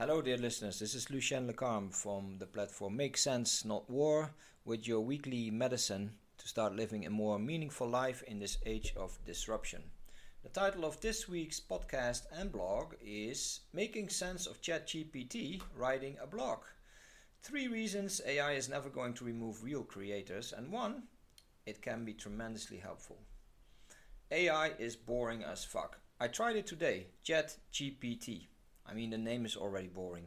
Hello, dear listeners. This is Lucien Lecarme from the platform Make Sense Not War with your weekly medicine to start living a more meaningful life in this age of disruption. The title of this week's podcast and blog is Making Sense of ChatGPT Writing a Blog. Three reasons AI is never going to remove real creators, and one, it can be tremendously helpful. AI is boring as fuck. I tried it today, ChatGPT. I mean, the name is already boring.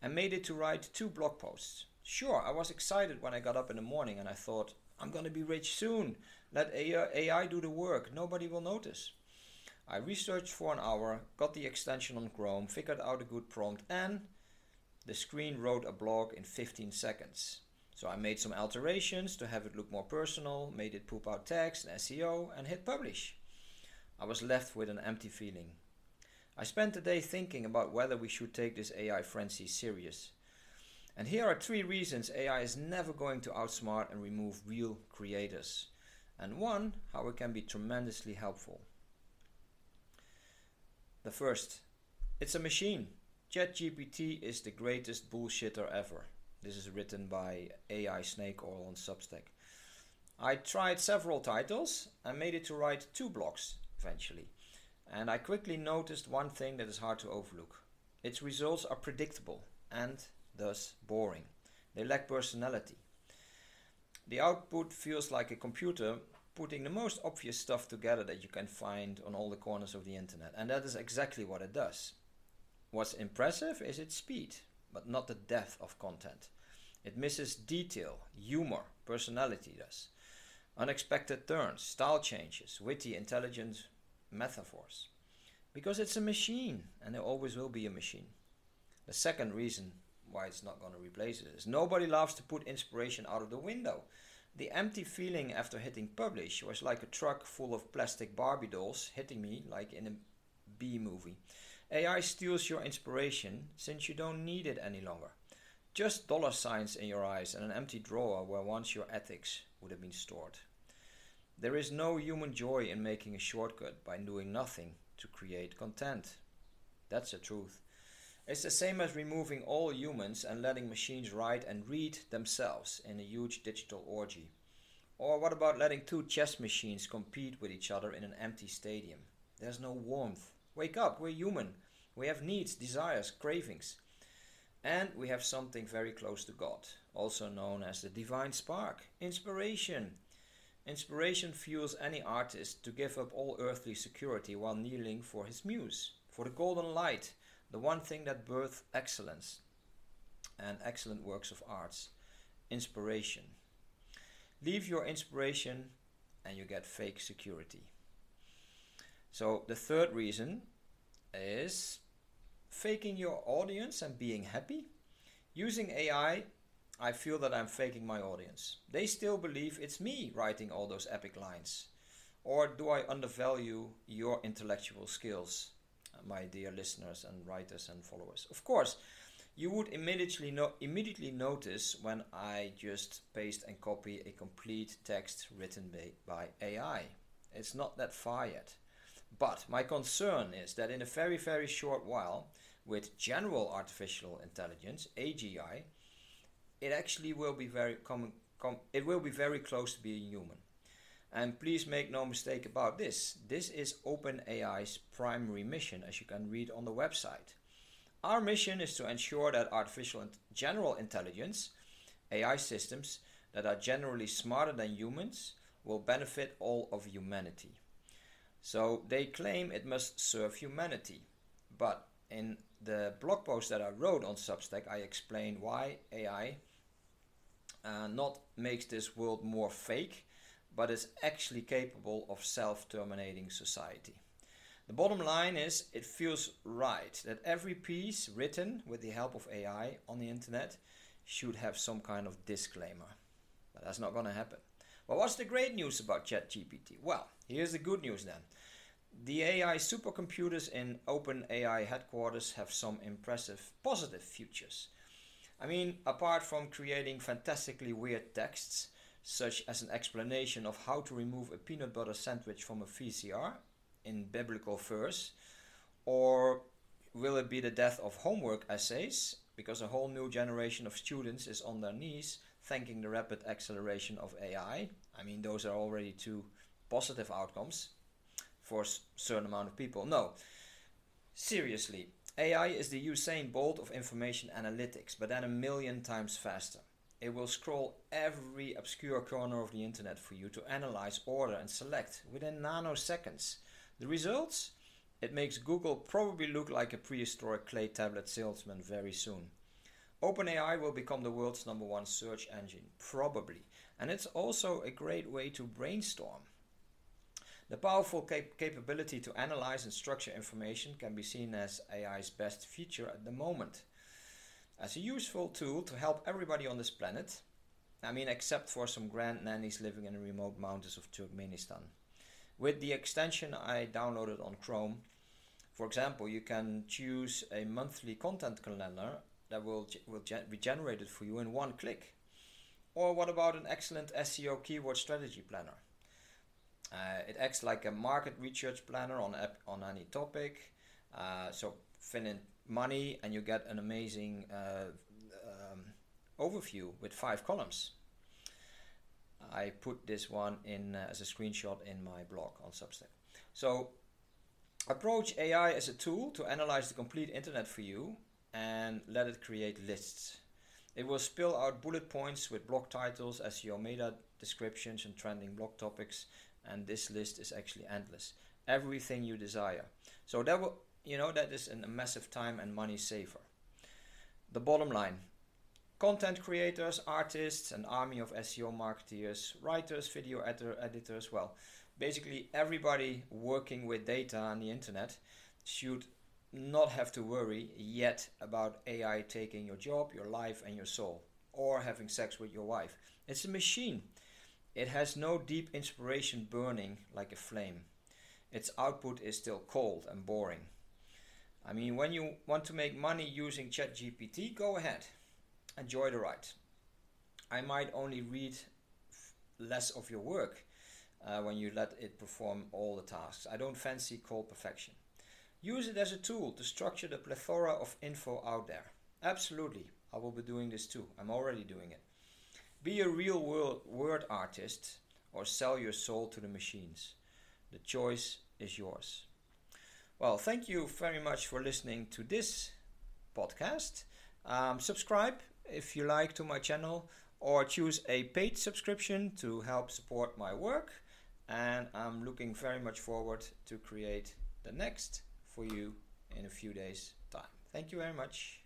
And made it to write two blog posts. Sure, I was excited when I got up in the morning and I thought, I'm gonna be rich soon. Let AI do the work, nobody will notice. I researched for an hour, got the extension on Chrome, figured out a good prompt, and the screen wrote a blog in 15 seconds. So I made some alterations to have it look more personal, made it poop out text and SEO, and hit publish. I was left with an empty feeling. I spent the day thinking about whether we should take this AI frenzy serious. And here are three reasons AI is never going to outsmart and remove real creators. And one, how it can be tremendously helpful. The first, it's a machine. ChatGPT is the greatest bullshitter ever. This is written by AI Snake Oil on Substack. I tried several titles and made it to write two blogs eventually. And I quickly noticed one thing that is hard to overlook. Its results are predictable and thus boring. They lack personality. The output feels like a computer putting the most obvious stuff together that you can find on all the corners of the internet. And that is exactly what it does. What's impressive is its speed, but not the depth of content. It misses detail, humor, personality does. Unexpected turns, style changes, witty, intelligent metaphors. Because it's a machine, and there always will be a machine. The second reason why it's not going to replace it is nobody loves to put inspiration out of the window. The empty feeling after hitting publish was like a truck full of plastic Barbie dolls hitting me like in a B movie. AI steals your inspiration since you don't need it any longer. Just dollar signs in your eyes and an empty drawer where once your ethics would have been stored. There is no human joy in making a shortcut by doing nothing to create content. That's the truth. It's the same as removing all humans and letting machines write and read themselves in a huge digital orgy. Or what about letting two chess machines compete with each other in an empty stadium? There's no warmth. Wake up, we're human. We have needs, desires, cravings. And we have something very close to God, also known as the divine spark, inspiration. Inspiration fuels any artist to give up all earthly security while kneeling for his muse, for the golden light the one thing that births excellence and excellent works of arts inspiration. Leave your inspiration and you get fake security. So, the third reason is faking your audience and being happy. Using AI, I feel that I'm faking my audience. They still believe it's me writing all those epic lines. Or do I undervalue your intellectual skills? Uh, my dear listeners and writers and followers. Of course, you would immediately no- immediately notice when I just paste and copy a complete text written by, by AI. It's not that far yet. But my concern is that in a very, very short while, with general artificial intelligence, AGI, it actually will be very com- com- it will be very close to being human. And please make no mistake about this. This is OpenAI's primary mission, as you can read on the website. Our mission is to ensure that artificial and general intelligence, AI systems that are generally smarter than humans, will benefit all of humanity. So they claim it must serve humanity. But in the blog post that I wrote on Substack, I explain why AI uh, not makes this world more fake but is actually capable of self terminating society. The bottom line is it feels right that every piece written with the help of AI on the internet should have some kind of disclaimer. But that's not going to happen. But what's the great news about ChatGPT? Well, here's the good news then. The AI supercomputers in OpenAI headquarters have some impressive positive futures. I mean, apart from creating fantastically weird texts, such as an explanation of how to remove a peanut butter sandwich from a VCR in biblical verse, or will it be the death of homework essays because a whole new generation of students is on their knees thanking the rapid acceleration of AI? I mean, those are already two positive outcomes for a certain amount of people. No, seriously, AI is the Usain Bolt of information analytics, but then a million times faster. It will scroll every obscure corner of the internet for you to analyze, order, and select within nanoseconds. The results? It makes Google probably look like a prehistoric clay tablet salesman very soon. OpenAI will become the world's number one search engine, probably, and it's also a great way to brainstorm. The powerful cap- capability to analyze and structure information can be seen as AI's best feature at the moment. As a useful tool to help everybody on this planet, I mean, except for some grand nannies living in the remote mountains of Turkmenistan. With the extension I downloaded on Chrome, for example, you can choose a monthly content calendar that will, will be generated for you in one click. Or what about an excellent SEO keyword strategy planner? Uh, it acts like a market research planner on on any topic. Uh, so fill in money and you get an amazing uh, um, overview with five columns. I put this one in uh, as a screenshot in my blog on Substack. So approach AI as a tool to analyze the complete internet for you and let it create lists. It will spill out bullet points with blog titles, SEO meta descriptions, and trending blog topics and this list is actually endless. Everything you desire. So that will, you know, that is a massive time and money saver. The bottom line content creators, artists, an army of SEO marketeers, writers, video editor, editors, well, basically everybody working with data on the internet should not have to worry yet about AI taking your job, your life, and your soul, or having sex with your wife. It's a machine. It has no deep inspiration burning like a flame. Its output is still cold and boring. I mean, when you want to make money using ChatGPT, go ahead. Enjoy the ride. I might only read less of your work uh, when you let it perform all the tasks. I don't fancy cold perfection. Use it as a tool to structure the plethora of info out there. Absolutely, I will be doing this too. I'm already doing it. Be a real world word artist or sell your soul to the machines. The choice is yours. Well, thank you very much for listening to this podcast. Um, subscribe if you like to my channel or choose a paid subscription to help support my work. And I'm looking very much forward to create the next for you in a few days' time. Thank you very much.